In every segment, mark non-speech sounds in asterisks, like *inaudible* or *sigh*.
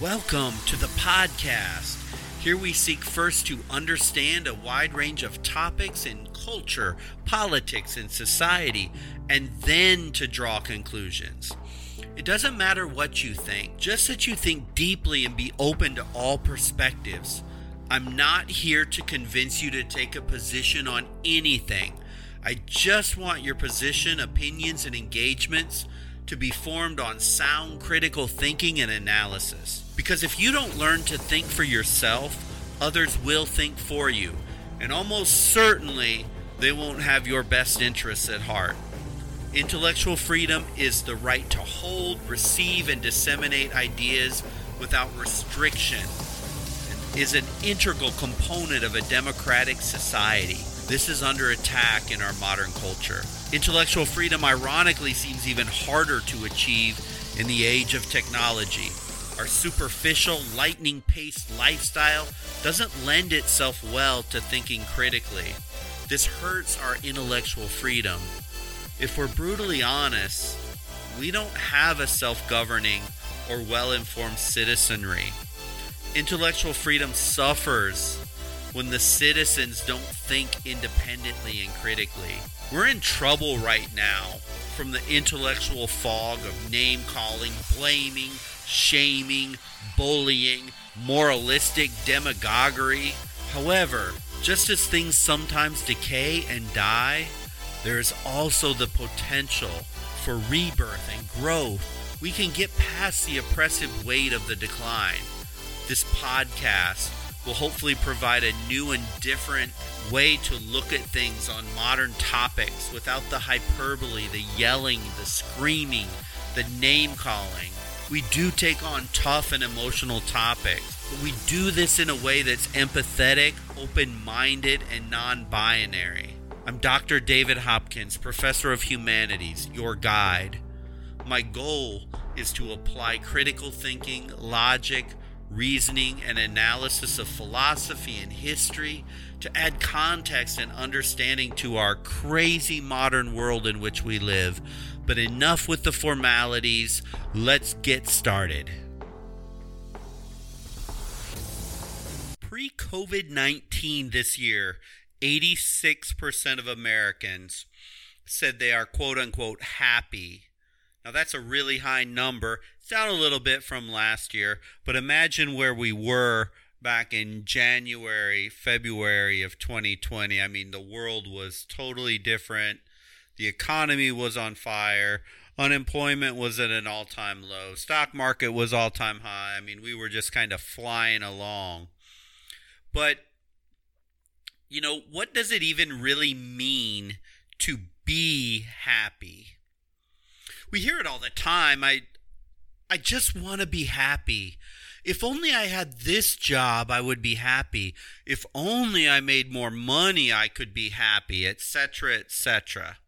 Welcome to the podcast. Here we seek first to understand a wide range of topics in culture, politics, and society, and then to draw conclusions. It doesn't matter what you think, just that you think deeply and be open to all perspectives. I'm not here to convince you to take a position on anything. I just want your position, opinions, and engagements to be formed on sound critical thinking and analysis. Because if you don't learn to think for yourself, others will think for you. And almost certainly, they won't have your best interests at heart. Intellectual freedom is the right to hold, receive, and disseminate ideas without restriction, and is an integral component of a democratic society. This is under attack in our modern culture. Intellectual freedom, ironically, seems even harder to achieve in the age of technology. Our superficial, lightning paced lifestyle doesn't lend itself well to thinking critically. This hurts our intellectual freedom. If we're brutally honest, we don't have a self governing or well informed citizenry. Intellectual freedom suffers when the citizens don't think independently and critically. We're in trouble right now from the intellectual fog of name calling, blaming, shaming, bullying, moralistic demagoguery. However, just as things sometimes decay and die, there is also the potential for rebirth and growth. We can get past the oppressive weight of the decline. This podcast will hopefully provide a new and different way to look at things on modern topics without the hyperbole, the yelling, the screaming, the name calling. We do take on tough and emotional topics, but we do this in a way that's empathetic, open minded, and non binary. I'm Dr. David Hopkins, Professor of Humanities, your guide. My goal is to apply critical thinking, logic, reasoning, and analysis of philosophy and history to add context and understanding to our crazy modern world in which we live. But enough with the formalities, let's get started. Pre COVID 19 this year, 86% of Americans said they are quote unquote happy. Now, that's a really high number. Down a little bit from last year, but imagine where we were back in January, February of 2020. I mean, the world was totally different. The economy was on fire. Unemployment was at an all time low. Stock market was all time high. I mean, we were just kind of flying along. But you know, what does it even really mean to be happy? We hear it all the time. I I just want to be happy. If only I had this job, I would be happy. If only I made more money, I could be happy, etc., etc.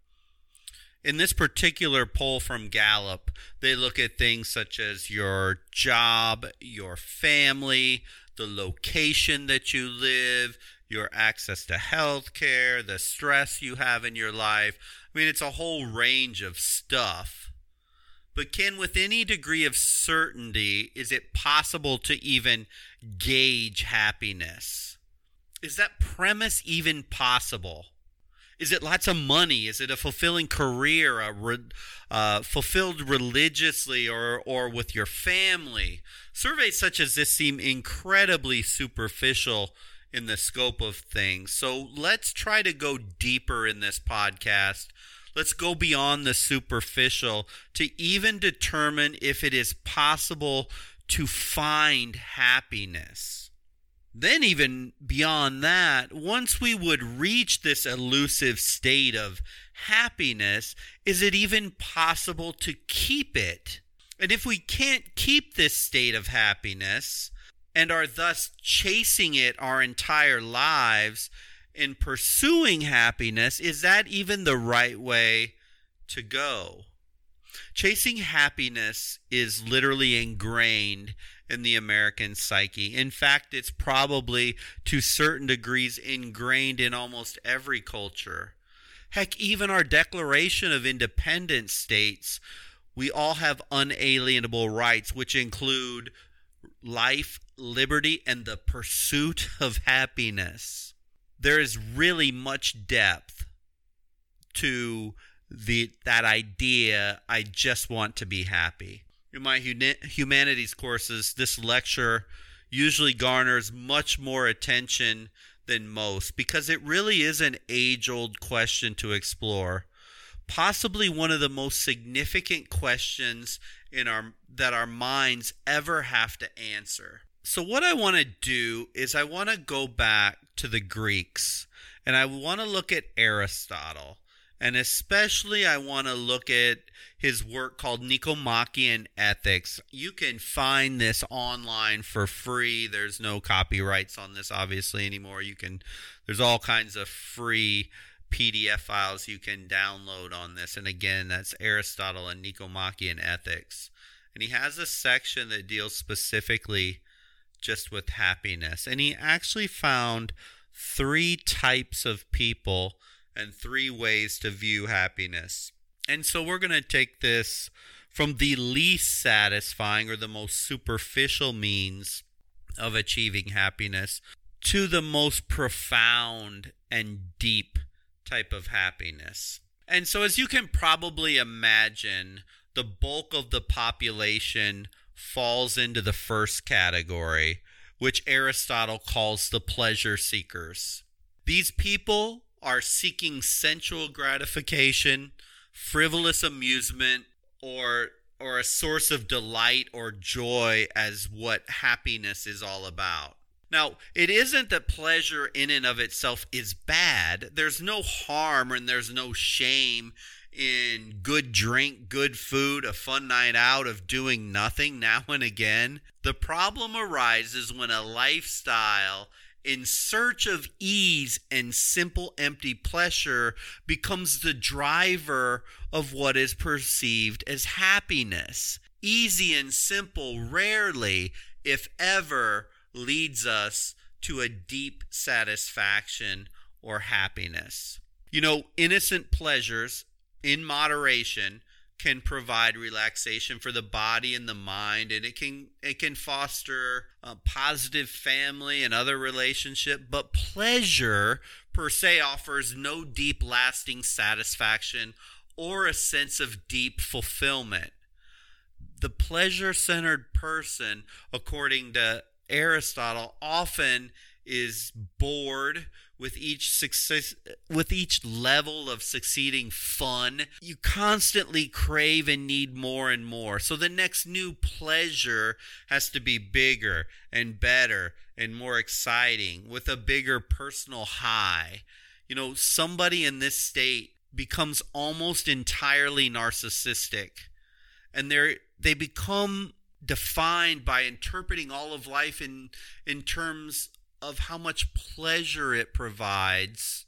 In this particular poll from Gallup, they look at things such as your job, your family, the location that you live, your access to health care, the stress you have in your life. I mean, it's a whole range of stuff. But can, with any degree of certainty, is it possible to even gauge happiness? Is that premise even possible? Is it lots of money? Is it a fulfilling career, a re, uh, fulfilled religiously or, or with your family? Surveys such as this seem incredibly superficial in the scope of things. So let's try to go deeper in this podcast. Let's go beyond the superficial to even determine if it is possible to find happiness. Then, even beyond that, once we would reach this elusive state of happiness, is it even possible to keep it? And if we can't keep this state of happiness, and are thus chasing it our entire lives in pursuing happiness, is that even the right way to go? Chasing happiness is literally ingrained in the American psyche. In fact, it's probably to certain degrees ingrained in almost every culture. Heck, even our Declaration of Independence states we all have unalienable rights, which include life, liberty, and the pursuit of happiness. There is really much depth to the that idea I just want to be happy. In my humanities courses, this lecture usually garners much more attention than most because it really is an age-old question to explore. Possibly one of the most significant questions in our that our minds ever have to answer. So what I want to do is I want to go back to the Greeks and I want to look at Aristotle and especially I want to look at his work called Nicomachean Ethics. You can find this online for free. There's no copyrights on this obviously anymore. You can there's all kinds of free PDF files you can download on this. And again, that's Aristotle and Nicomachean Ethics. And he has a section that deals specifically just with happiness. And he actually found three types of people and three ways to view happiness. And so we're going to take this from the least satisfying or the most superficial means of achieving happiness to the most profound and deep type of happiness. And so, as you can probably imagine, the bulk of the population falls into the first category, which Aristotle calls the pleasure seekers. These people are seeking sensual gratification, frivolous amusement, or or a source of delight or joy as what happiness is all about. Now, it isn't that pleasure in and of itself is bad. There's no harm and there's no shame in good drink, good food, a fun night out of doing nothing now and again. The problem arises when a lifestyle in search of ease and simple empty pleasure becomes the driver of what is perceived as happiness. Easy and simple rarely, if ever, leads us to a deep satisfaction or happiness. You know, innocent pleasures in moderation can provide relaxation for the body and the mind and it can it can foster a positive family and other relationship but pleasure per se offers no deep lasting satisfaction or a sense of deep fulfillment. The pleasure centered person according to Aristotle often is bored with each success with each level of succeeding fun you constantly crave and need more and more. So the next new pleasure has to be bigger and better and more exciting with a bigger personal high. You know somebody in this state becomes almost entirely narcissistic and they they become defined by interpreting all of life in in terms of how much pleasure it provides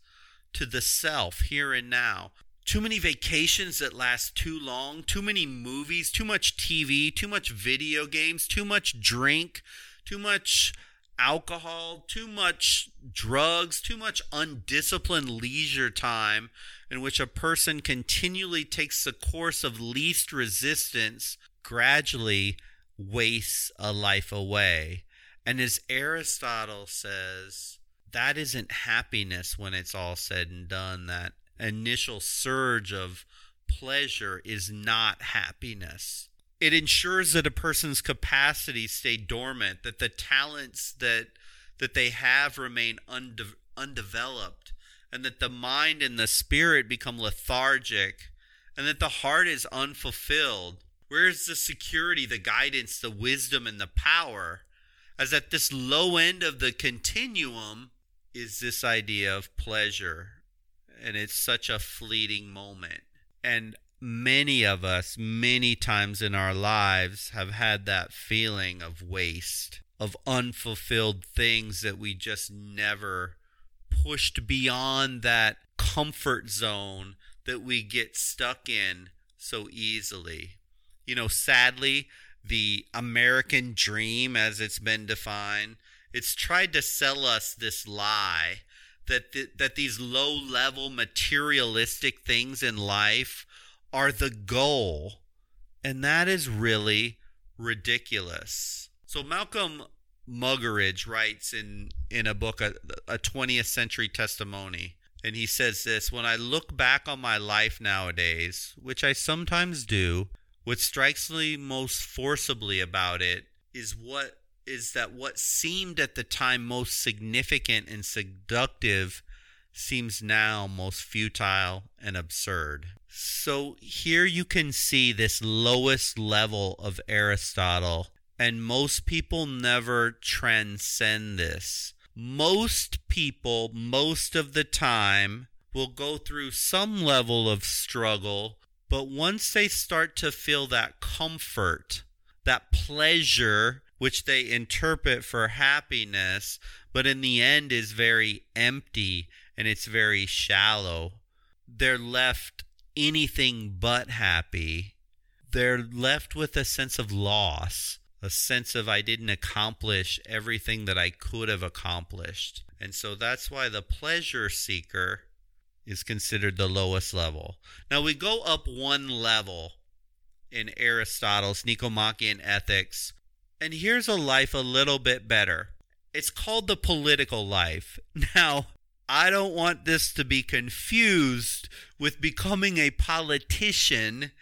to the self here and now. Too many vacations that last too long, too many movies, too much TV, too much video games, too much drink, too much alcohol, too much drugs, too much undisciplined leisure time in which a person continually takes the course of least resistance gradually wastes a life away. And as Aristotle says, that isn't happiness when it's all said and done. That initial surge of pleasure is not happiness. It ensures that a person's capacities stay dormant, that the talents that that they have remain unde- undeveloped, and that the mind and the spirit become lethargic, and that the heart is unfulfilled. Where's the security, the guidance, the wisdom, and the power as at this low end of the continuum is this idea of pleasure. And it's such a fleeting moment. And many of us, many times in our lives, have had that feeling of waste, of unfulfilled things that we just never pushed beyond that comfort zone that we get stuck in so easily. You know, sadly, the American dream as it's been defined. It's tried to sell us this lie that th- that these low-level materialistic things in life are the goal. And that is really ridiculous. So Malcolm Muggeridge writes in in a book a, a 20th century testimony and he says this when I look back on my life nowadays, which I sometimes do, what strikes me most forcibly about it is what is that what seemed at the time most significant and seductive seems now most futile and absurd. So here you can see this lowest level of Aristotle, and most people never transcend this. Most people, most of the time, will go through some level of struggle, but once they start to feel that comfort, that pleasure, which they interpret for happiness, but in the end is very empty and it's very shallow. They're left anything but happy. They're left with a sense of loss, a sense of I didn't accomplish everything that I could have accomplished. And so that's why the pleasure seeker is considered the lowest level. Now we go up one level in Aristotle's Nicomachean Ethics, and here's a life a little bit better. It's called the political life. *laughs* Now, I don't want this to be confused with becoming a politician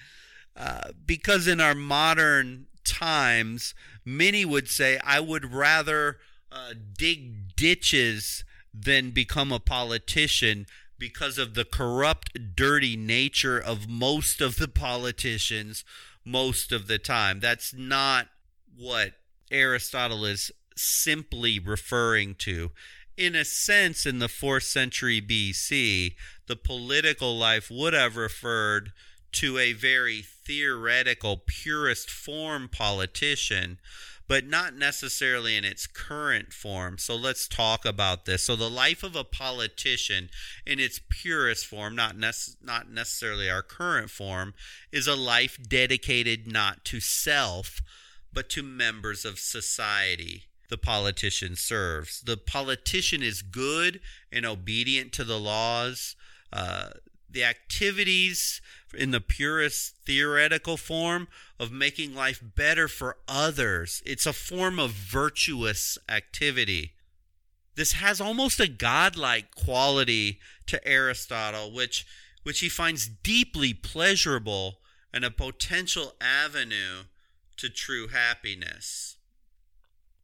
uh, because in our modern times, many would say, I would rather uh, dig ditches than become a politician because of the corrupt, dirty nature of most of the politicians most of the time. That's not what Aristotle is simply referring to in a sense, in the fourth century BC, the political life would have referred to a very theoretical, purist form politician, but not necessarily in its current form. So let's talk about this. So the life of a politician in its purest form, not nec- not necessarily our current form, is a life dedicated not to self, but to members of society the politician serves. The politician is good and obedient to the laws. Uh, the activities in the purest theoretical form of making life better for others. It's a form of virtuous activity. This has almost a godlike quality to Aristotle, which, which he finds deeply pleasurable and a potential avenue to true happiness.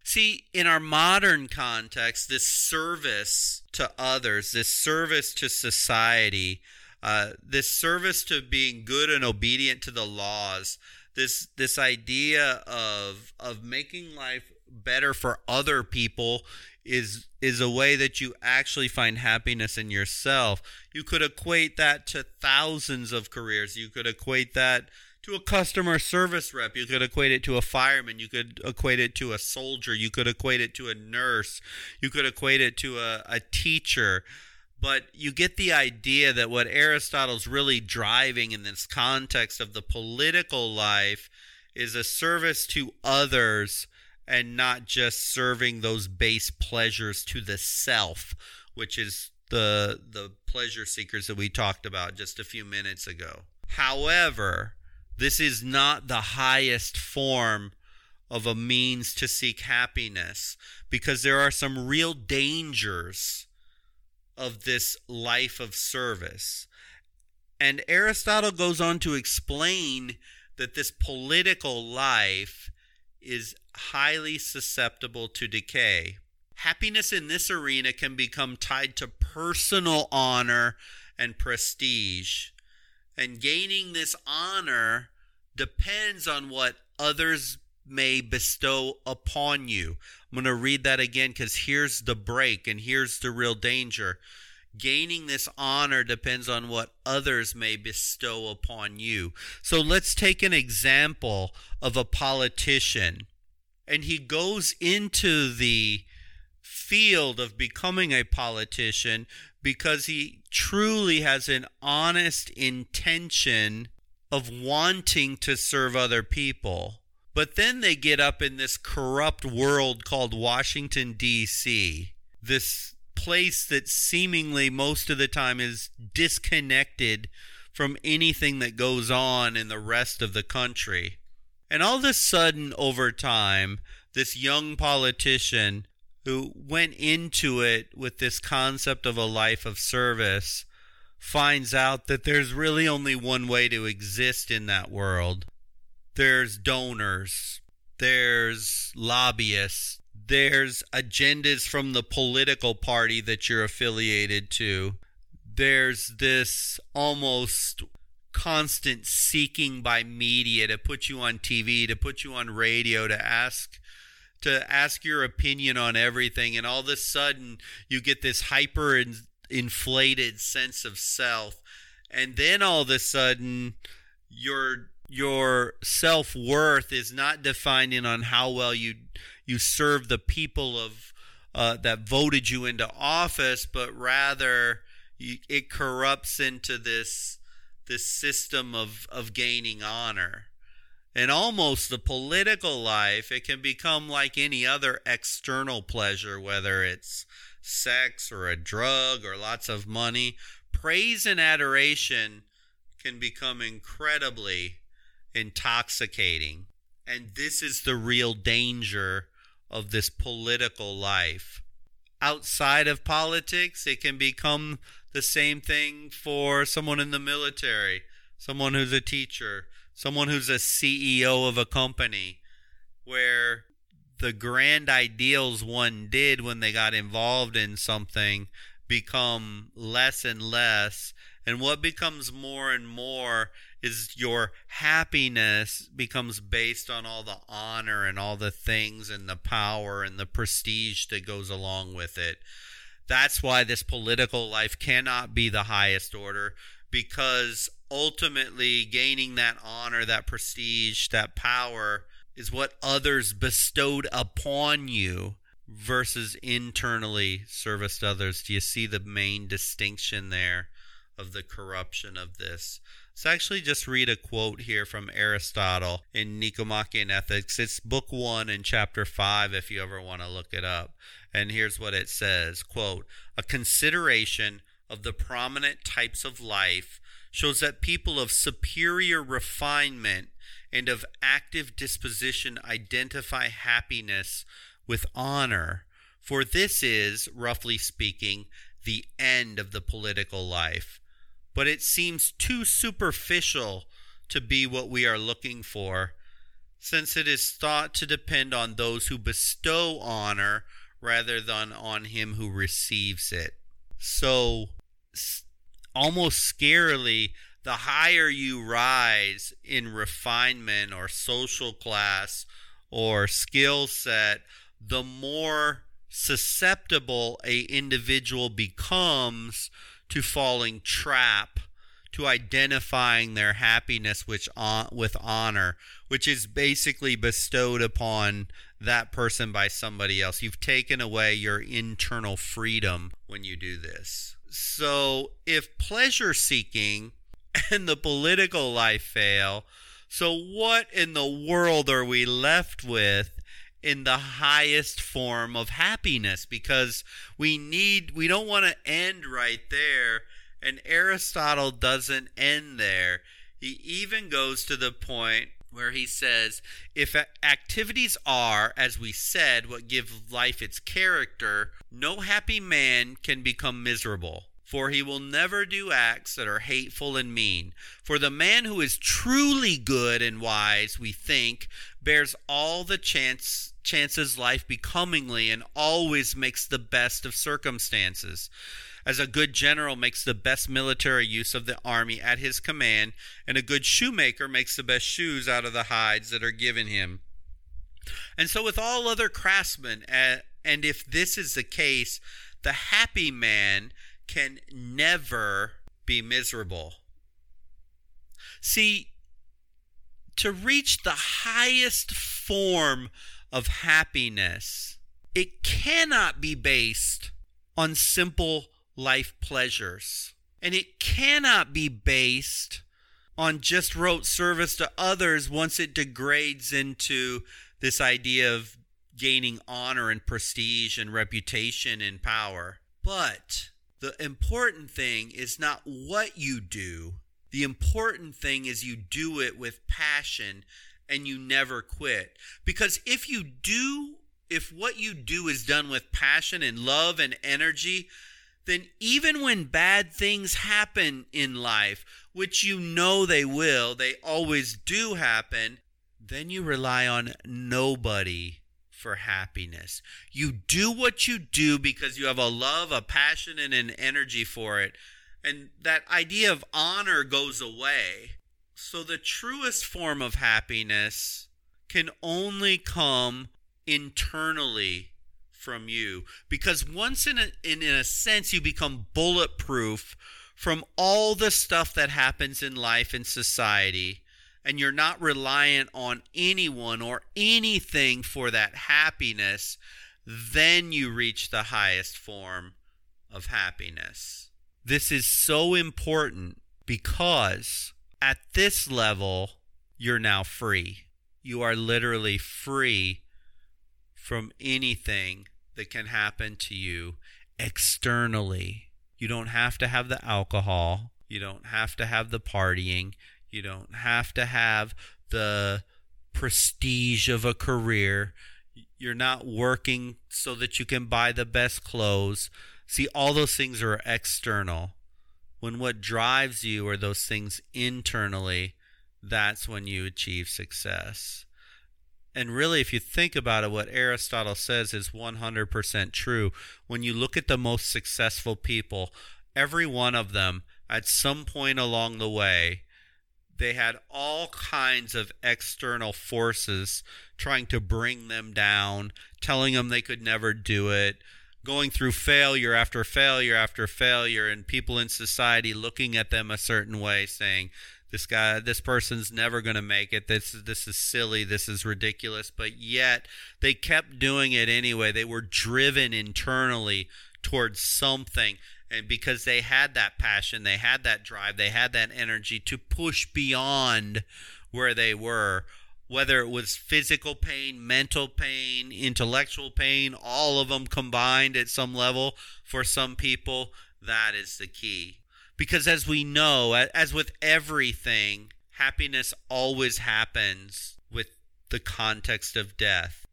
See, in our modern context, this service to others, this service to society, uh, this service to being good and obedient to the laws, this this idea of of making life better for other people is is a way that you actually find happiness in yourself. You could equate that to thousands of careers. You could equate that to a customer service rep. You could equate it to a fireman. You could equate it to a soldier. You could equate it to a nurse. You could equate it to a, a teacher. But you get the idea that what Aristotle's really driving in this context of the political life is a service to others and not just serving those base pleasures to the self, which is the the pleasure seekers that we talked about just a few minutes ago. However, this is not the highest form of a means to seek happiness because there are some real dangers of this life of service. And Aristotle goes on to explain that this political life is highly susceptible to decay. Happiness in this arena can become tied to personal honor and prestige and gaining this honor depends on what others may bestow upon you. I'm going to read that again because here's the break and here's the real danger. Gaining this honor depends on what others may bestow upon you. So let's take an example of a politician. And he goes into the field of becoming a politician because he truly has an honest intention of wanting to serve other people. But then they get up in this corrupt world called Washington, D.C., this place that seemingly most of the time is disconnected from anything that goes on in the rest of the country. And all of a sudden, over time, this young politician who went into it with this concept of a life of service finds out that there's really only one way to exist in that world. There's donors, there's lobbyists, there's agendas from the political party that you're affiliated to. There's this almost constant seeking by media to put you on TV, to put you on radio, to ask to ask your opinion on everything. And all of a sudden you get this hyper inflated sense of self. And then all of a sudden your your self-worth is not defined on how well you you serve the people of uh, that voted you into office but rather you, it corrupts into this this system of of gaining honor and almost the political life, it can become like any other external pleasure, whether it's sex or a drug or lots of money. Praise and adoration can become incredibly intoxicating. And this is the real danger of this political life. Outside of politics, it can become the same thing for someone in the military, someone who's a teacher, someone who's a CEO of a company where the grand ideals one did when they got involved in something become less and less and what becomes more and more is your happiness becomes based on all the honor and all the things and the power and the prestige that goes along with it that's why this political life cannot be the highest order because ultimately gaining that honor, that prestige, that power is what others bestowed upon you versus internally service to others. Do you see the main distinction there of the corruption of this? So actually just read a quote here from Aristotle in Nicomachean Ethics. It's book 1 and chapter 5 if you ever want to look it up. And here's what it says, quote, "A consideration of the prominent types of life shows that people of superior refinement and of active disposition identify happiness with honor, for this is, roughly speaking, the end of the political life. But it seems too superficial to be what we are looking for, since it is thought to depend on those who bestow honor rather than on him who receives it. So, almost scarily, the higher you rise in refinement or social class or skill set, the more susceptible a individual becomes to falling trap to identifying their happiness which uh, with honor which is basically bestowed upon that person by somebody else. You've taken away your internal freedom when you do this. So if pleasure seeking *laughs* and the political life fail, so what in the world are we left with in the highest form of happiness? Because we need, we don't want to end right there. And Aristotle doesn't end there. He even goes to the point where he says if activities are, as we said, what give life its character, no happy man can become miserable. For he will never do acts that are hateful and mean. For the man who is truly good and wise, we think, bears all the chance, chances life becomingly and always makes the best of circumstances as a good general makes the best military use of the army at his command, and a good shoemaker makes the best shoes out of the hides that are given him. And so, with all other craftsmen, uh, and if this is the case, the happy man can never be miserable. See, to reach the highest form of happiness, it cannot be based on simple life pleasures. And it cannot be based on just rote service to others once it degrades into this idea of gaining honor and prestige and reputation and power. But the important thing is not what you do, the important thing is you do it with passion and you never quit. Because if you do, if what you do is done with passion and love and energy, then even when bad things happen in life, which you know they will, they always do happen, then you rely on nobody for happiness. You do what you do because you have a love, a passion, and an energy for it. And that idea of honor goes away. So the truest form of happiness can only come internally from you because once in a, in, in a sense you become bulletproof from all the stuff that happens in life and society and you're not reliant on anyone or anything for that happiness, then you reach the highest form of happiness. This is so important because at this level, you're now free. You are literally free from anything that can happen to you externally. You don't have to have the alcohol. You don't have to have the partying. You don't have to have the prestige of a career. You're not working so that you can buy the best clothes. See, all those things are external. When what drives you are those things internally, that's when you achieve success. And really, if you think about it, what Aristotle says is 100% true. When you look at the most successful people, every one of them, at some point along the way, they had all kinds of external forces trying to bring them down, telling them they could never do it, going through failure after failure after failure, and people in society looking at them a certain way, saying, this guy this person's never going to make it. This this is silly. This is ridiculous. But yet they kept doing it anyway. They were driven internally towards something and because they had that passion, they had that drive, they had that energy to push beyond where they were, whether it was physical pain, mental pain, intellectual pain, all of them combined at some level for some people, that is the key. Because as we know, as with everything, happiness always happens with the context of death.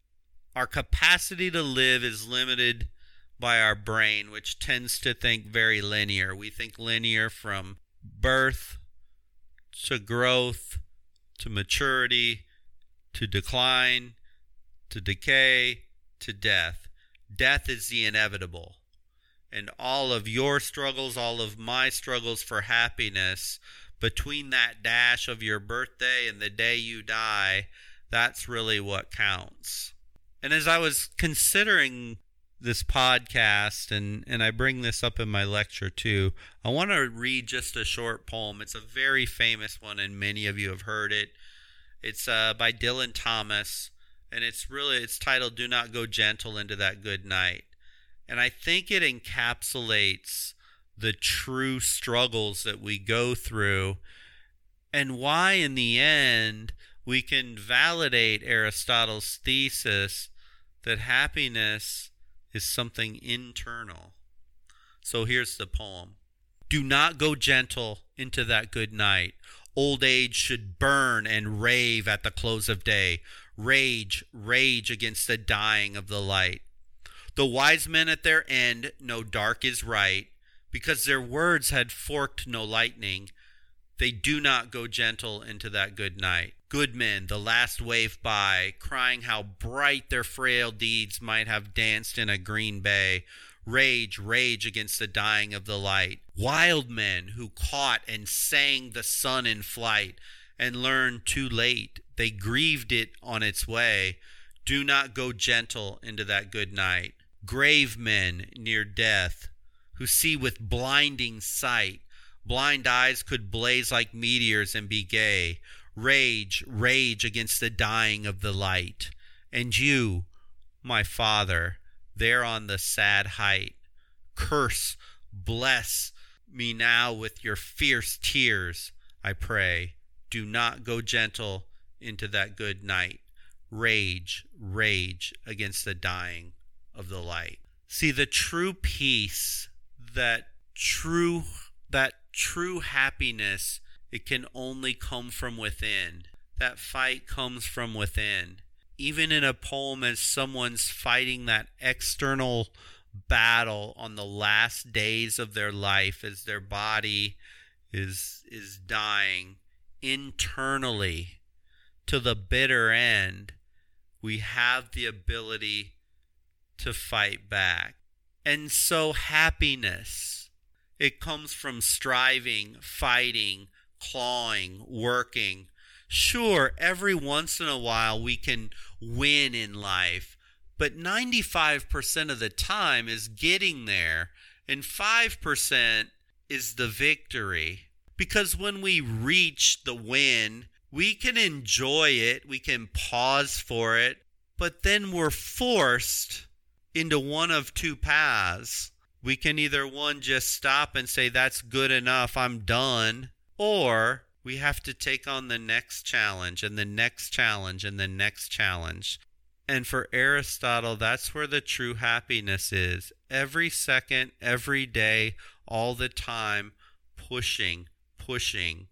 Our capacity to live is limited by our brain, which tends to think very linear. We think linear from birth to growth to maturity to decline to decay to death. Death is the inevitable. And all of your struggles, all of my struggles for happiness, between that dash of your birthday and the day you die, that's really what counts. And as I was considering this podcast and and I bring this up in my lecture too. I want to read just a short poem. It's a very famous one and many of you have heard it. It's uh, by Dylan Thomas and it's really it's titled Do Not Go Gentle into That Good Night. And I think it encapsulates the true struggles that we go through and why in the end we can validate Aristotle's thesis that happiness is something internal. So here's the poem Do not go gentle into that good night. Old age should burn and rave at the close of day. Rage, rage against the dying of the light. The wise men at their end know dark is right, because their words had forked no lightning. They do not go gentle into that good night good men, the last wave by, crying how bright their frail deeds might have danced in a green bay. Rage, rage against the dying of the light. Wild men who caught and sang the sun in flight and learned too late. They grieved it on its way. Do not go gentle into that good night. Grave men near death who see with blinding sight. Blind eyes could blaze like meteors and be gay Rage, rage against the dying of the light. And you, my Father, there on the sad height, curse, bless me now with your fierce tears, I pray. Do not go gentle into that good night. Rage, rage against the dying of the light. See, the true peace, that true, that true happiness it can only come from within. that fight comes from within. Even in a poem, as someone's fighting that external battle on the last days of their life, as their body is is dying internally to the bitter end, we have the ability to fight back. And so happiness, it comes from striving, fighting, clawing, working. Sure, every once in a while we can win in life, but 95% of the time is getting there, and 5% is the victory. Because when we reach the win, we can enjoy it, we can pause for it, but then we're forced into one of two paths. We can either one just stop and say, That's good enough, I'm done, or we have to take on the next challenge and the next challenge and the next challenge. And for Aristotle, that's where the true happiness is. Every second, every day, all the time, pushing, pushing.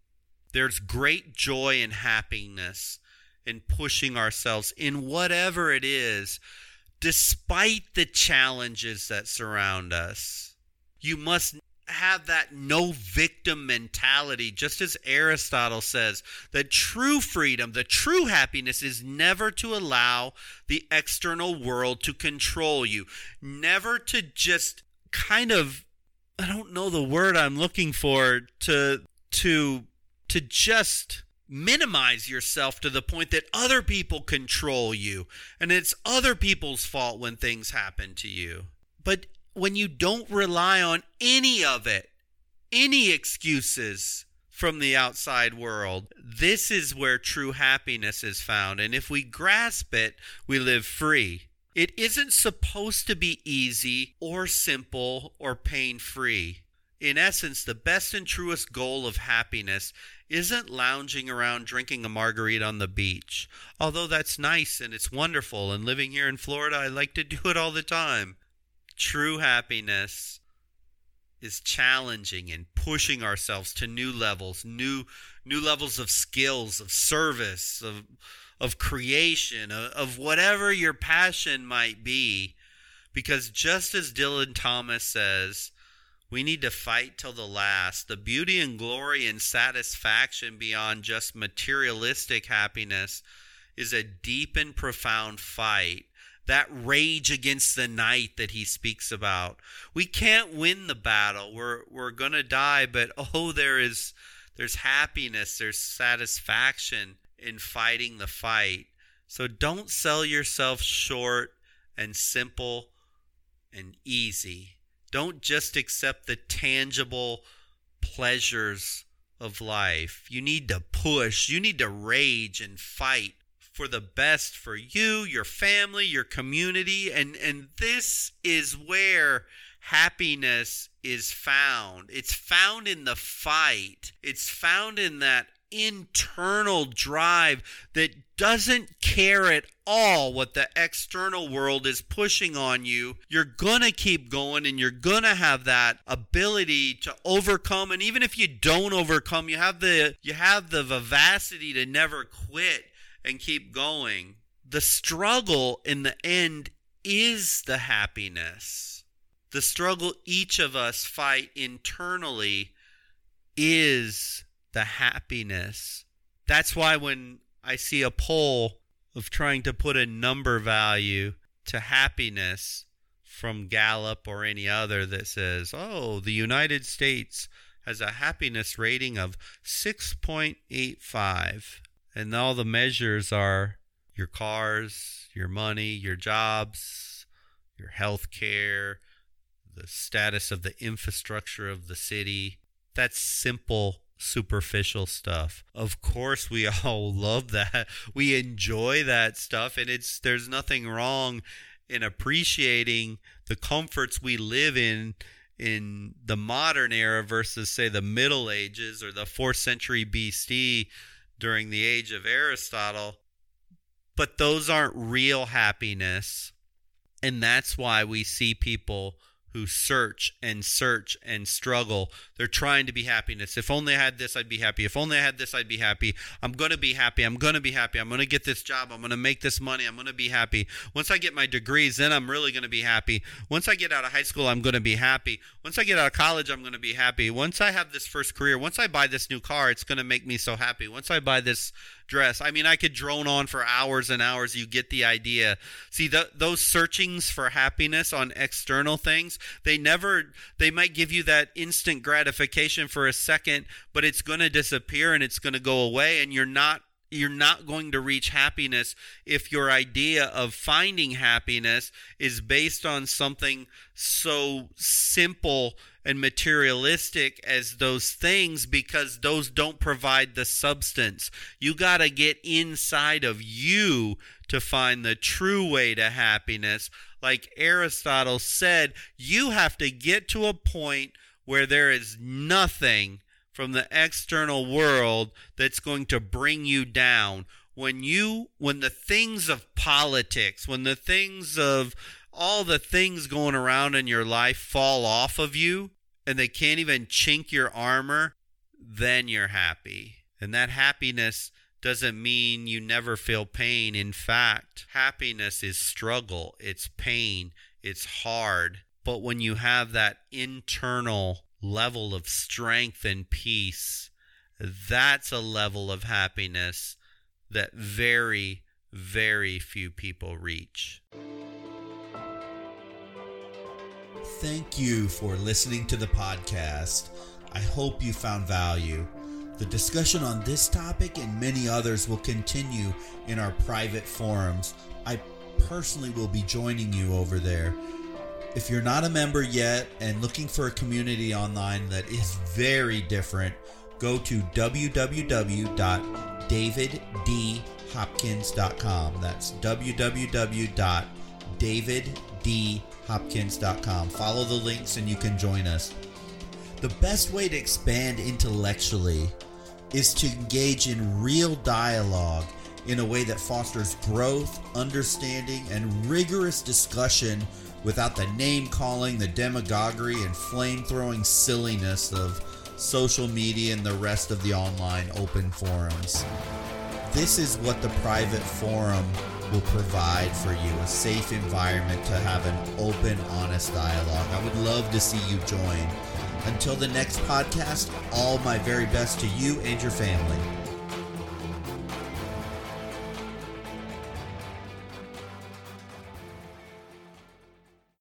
There's great joy and happiness in pushing ourselves in whatever it is, despite the challenges that surround us. You must have that no victim mentality, just as Aristotle says that true freedom, the true happiness is never to allow the external world to control you, never to just kind of I don't know the word I'm looking for to to to just minimize yourself to the point that other people control you and it's other people's fault when things happen to you. But when you don't rely on any of it, any excuses from the outside world, this is where true happiness is found. And if we grasp it, we live free. It isn't supposed to be easy or simple or pain free. In essence, the best and truest goal of happiness isn't lounging around drinking a margarita on the beach. Although that's nice and it's wonderful, and living here in Florida, I like to do it all the time. True happiness is challenging and pushing ourselves to new levels, new new levels of skills, of service, of of creation, of, of whatever your passion might be. Because just as Dylan Thomas says, we need to fight till the last. The beauty and glory and satisfaction beyond just materialistic happiness is a deep and profound fight that rage against the night that he speaks about. We can't win the battle. We're we're going to die, but oh there is there's happiness, there's satisfaction in fighting the fight. So don't sell yourself short and simple and easy. Don't just accept the tangible pleasures of life. You need to push, you need to rage and fight for the best for you, your family, your community, and and this is where happiness is found. It's found in the fight. It's found in that internal drive that doesn't care at all what the external world is pushing on you, you're going to keep going and you're going to have that ability to overcome and even if you don't overcome, you have the you have the vivacity to never quit and keep going. The struggle in the end is the happiness. The struggle each of us fight internally is the happiness. That's why when I see a poll of trying to put a number value to happiness from Gallup or any other that says, oh, the United States has a happiness rating of 6.85 and all the measures are your cars, your money, your jobs, your health care, the status of the infrastructure of the city. That's simple, superficial stuff. Of course, we *laughs* all love that. We enjoy that stuff, and it's there's nothing wrong in appreciating the comforts we live in in the modern era versus say the middle ages or the 4th century BC during the age of Aristotle. But those aren't real happiness. And that's why we see people who search and search and struggle. They're trying to be happiness. If only I had this, I'd be happy. If only I had this, I'd be happy. I'm going to be happy. I'm going to be happy. I'm going to get this job. I'm going to make this money. I'm going to be happy. Once I get my degrees, then I'm really going to be happy. Once I get out of high school, I'm going to be happy. Once I get out of college, I'm going to be happy. Once I have this first career, once I buy this new car, it's going to make me so happy. Once I buy this dress. I mean, I could drone on for hours and hours. You get the idea. See, the, those searchings for happiness on external things, they never, they might give you that instant gratification for a second, but it's going to disappear and it's going to go away, and you're not you're not going to reach happiness if your idea of finding happiness is based on something so simple and materialistic as those things because those don't provide the substance. You got to get inside of you to find the true way to happiness. Like Aristotle said, you have to get to a point where there is nothing from the external world that's going to bring you down. When you when the things of politics when the things of all the things going around in your life fall off of you and they can't even chink your armor then you're happy. And that happiness doesn't mean you never feel pain. In fact happiness is struggle. It's pain. It's hard. But when you have that internal level of strength and peace, that's a level of happiness that very, very few people reach. Thank you for listening to the podcast. I hope you found value. The discussion on this topic and many others will continue in our private forums. I personally will be joining you over there. If you're not a member yet and looking for a community online that is very different, go to www.daviddhopkins.com. That's www.daviddhopkins.com. Follow the links and you can join us. The best way to expand intellectually is to engage in real dialogue in a way that fosters growth, understanding, and rigorous discussion without the name calling, the demagoguery, and flame throwing silliness of social media and the rest of the online open forums. This is what the private forum will provide for you a safe environment to have an open, honest dialogue. I would love to see you join. Until the next podcast, all my very best to you and your family.